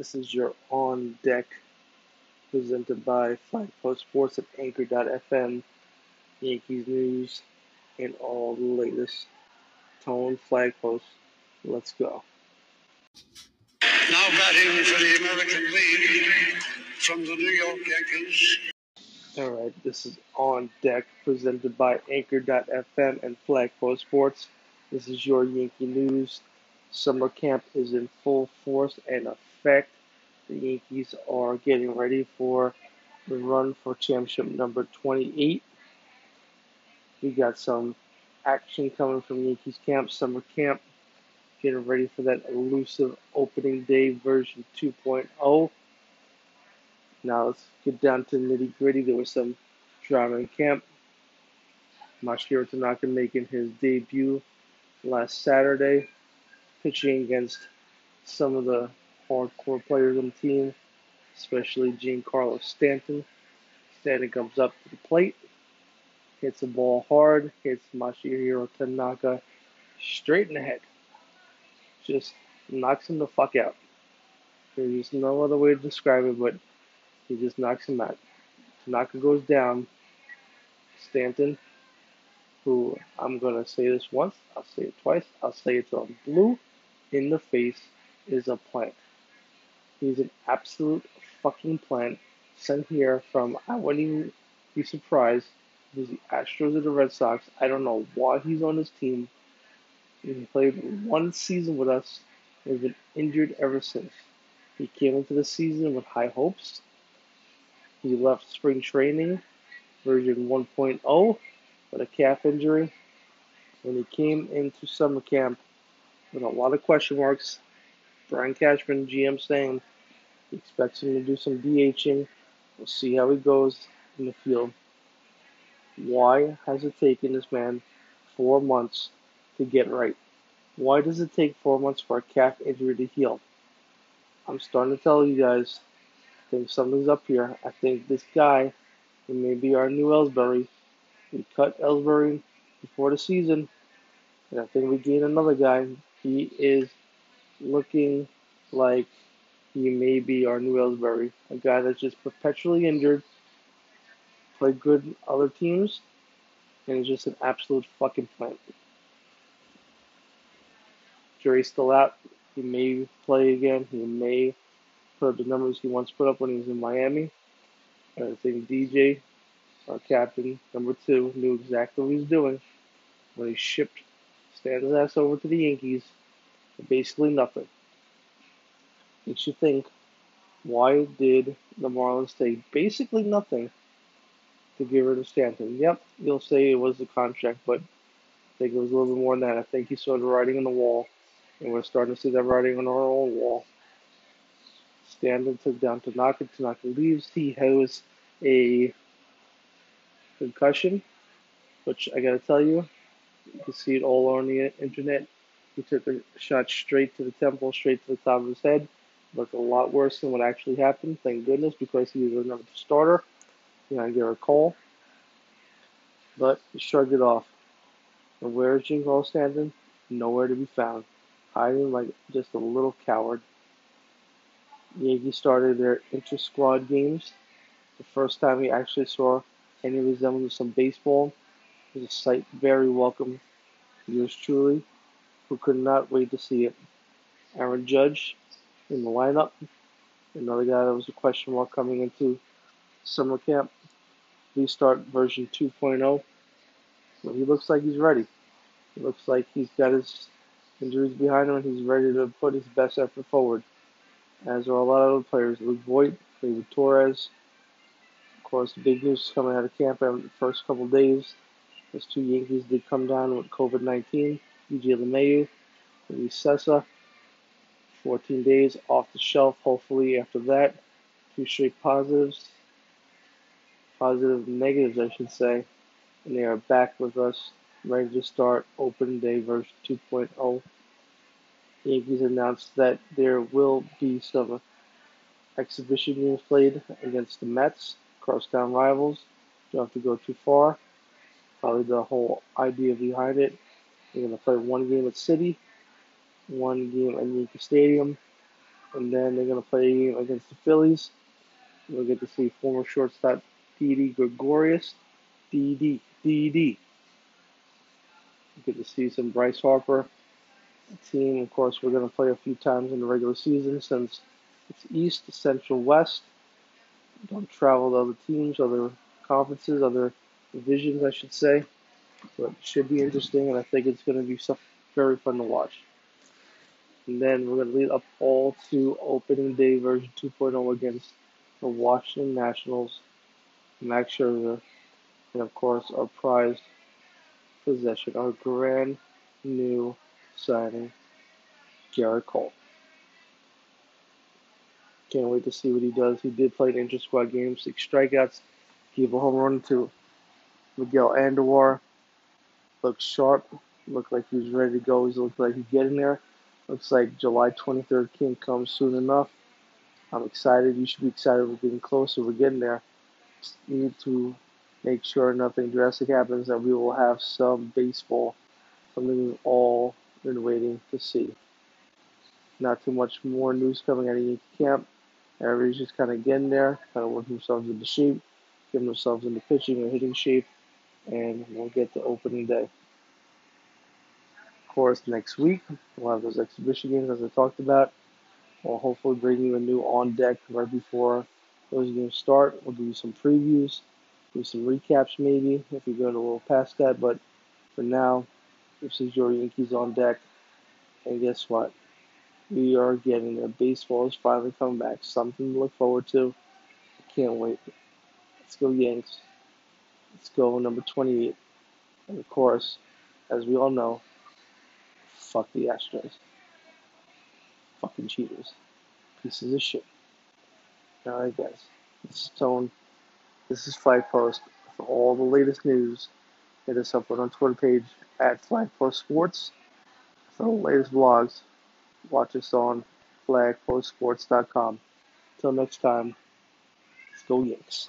This is your on deck presented by Flagpost Sports at Anchor.fm, Yankees news, and all the latest tone flagpost. Let's go. Now batting for the American League from the New York Yankees. All right, this is on deck presented by Anchor.fm and Flagpost Sports. This is your Yankee news. Summer camp is in full force and The Yankees are getting ready for the run for championship number 28. We got some action coming from Yankees camp, summer camp, getting ready for that elusive opening day version 2.0. Now let's get down to nitty gritty. There was some drama in camp. Masahiro Tanaka making his debut last Saturday, pitching against some of the hardcore players on the team, especially Giancarlo Stanton. Stanton comes up to the plate, hits the ball hard, hits Masahiro Tanaka straight in the head. Just knocks him the fuck out. There's just no other way to describe it, but he just knocks him out. Tanaka goes down. Stanton, who I'm going to say this once, I'll say it twice, I'll say it till I'm blue in the face, is a plant. He's an absolute fucking plant sent here from, I wouldn't even be surprised if the Astros or the Red Sox. I don't know why he's on this team. He played one season with us and has been injured ever since. He came into the season with high hopes. He left spring training, version 1.0, with a calf injury. When he came into summer camp with a lot of question marks, Brian Cashman, GM, saying he expects him to do some DHing. We'll see how he goes in the field. Why has it taken this man four months to get right? Why does it take four months for a calf injury to heal? I'm starting to tell you guys, I think something's up here. I think this guy, he may be our new Ellsbury. We cut Ellsbury before the season, and I think we gain another guy. He is looking like he may be our new Ellsbury, a guy that's just perpetually injured, played good other teams, and is just an absolute fucking plant. Jury's still out. He may play again. He may put up the numbers he once put up when he was in Miami. I think DJ, our captain, number two, knew exactly what he was doing when he shipped Stan's ass over to the Yankees for basically nothing makes you think why did the Marlins take basically nothing to get rid of Stanton? Yep, you'll say it was the contract, but I think it was a little bit more than that. I think he saw the writing on the wall, and we're starting to see that writing on our own wall. Stanton took down Tanaka. Tanaka leaves. He has a concussion, which I gotta tell you, you can see it all on the internet. He took a shot straight to the temple, straight to the top of his head looked a lot worse than what actually happened. Thank goodness, because he was another starter. You know, I get a call. But he shrugged it off. And where is Giancarlo Stanton? Nowhere to be found. Hiding like just a little coward. Yankees started their inter-squad games. The first time we actually saw any resemblance some baseball. It was a sight very welcome. Yours truly, who could not wait to see it. Aaron Judge in the lineup. Another guy that was a question mark coming into summer camp. Restart version 2.0. But he looks like he's ready. He looks like he's got his injuries behind him and he's ready to put his best effort forward. As are a lot of other players. Luke Voit, David Torres. Of course, the big news coming out of camp after the first couple days. Those two Yankees did come down with COVID 19. DJ LeMahieu, Luis Cessa. 14 days off the shelf, hopefully, after that. Two straight positives, positive negatives, I should say. And they are back with us, ready to start open day version 2.0. The Yankees announced that there will be some exhibition games played against the Mets, crosstown rivals. Don't have to go too far. Probably the whole idea behind it. They're going to play one game at Citi one game at Yankee Stadium. And then they're going to play a game against the Phillies. We'll get to see former shortstop Didi Gregorius. Didi, Didi. Get to see some Bryce Harper. The Team, of course, we're going to play a few times in the regular season since it's East, Central, West. We Don't travel to other teams, other conferences, other divisions, I should say. But it should be interesting, and I think it's going to be very fun to watch. And then we're going to lead up all to opening day version 2.0 against the Washington Nationals, Max Scherzer, and of course our prized possession, our brand new signing, Gerrit Cole. Can't wait to see what he does. He did play an inter squad game, six strikeouts, gave a home run to Miguel Andujar. Looked sharp, looked like he was ready to go. He looked like he's getting there. Looks like July 23rd can't come soon enough. I'm excited. You should be excited. We're getting closer. We're getting there. Just need to make sure nothing drastic happens that we will have some baseball, something we've all been waiting to see. Not too much more news coming out of camp. Everybody's just kind of getting there, kind of working themselves into shape, getting themselves into pitching and hitting shape, and we'll get to opening day. Course, next week we'll have those exhibition games as I talked about. We'll hopefully bring you a new on deck right before those games start. We'll do some previews, do some recaps maybe if we go a little past that. But for now, this is your Yankees on deck. And guess what? We are getting there. Baseball is finally coming back. Something to look forward to. I can't wait. Let's go Yanks. Let's go number 28. And of course, as we all know, fuck the Astros. Fucking cheaters. Pieces of shit. Alright, guys. This is Tone. This is Flag Post. For all the latest news, hit us up on our Twitter page at Flag Post Sports. For the latest vlogs, watch us on flagpostsports.com. Until next time, let's go Yanks.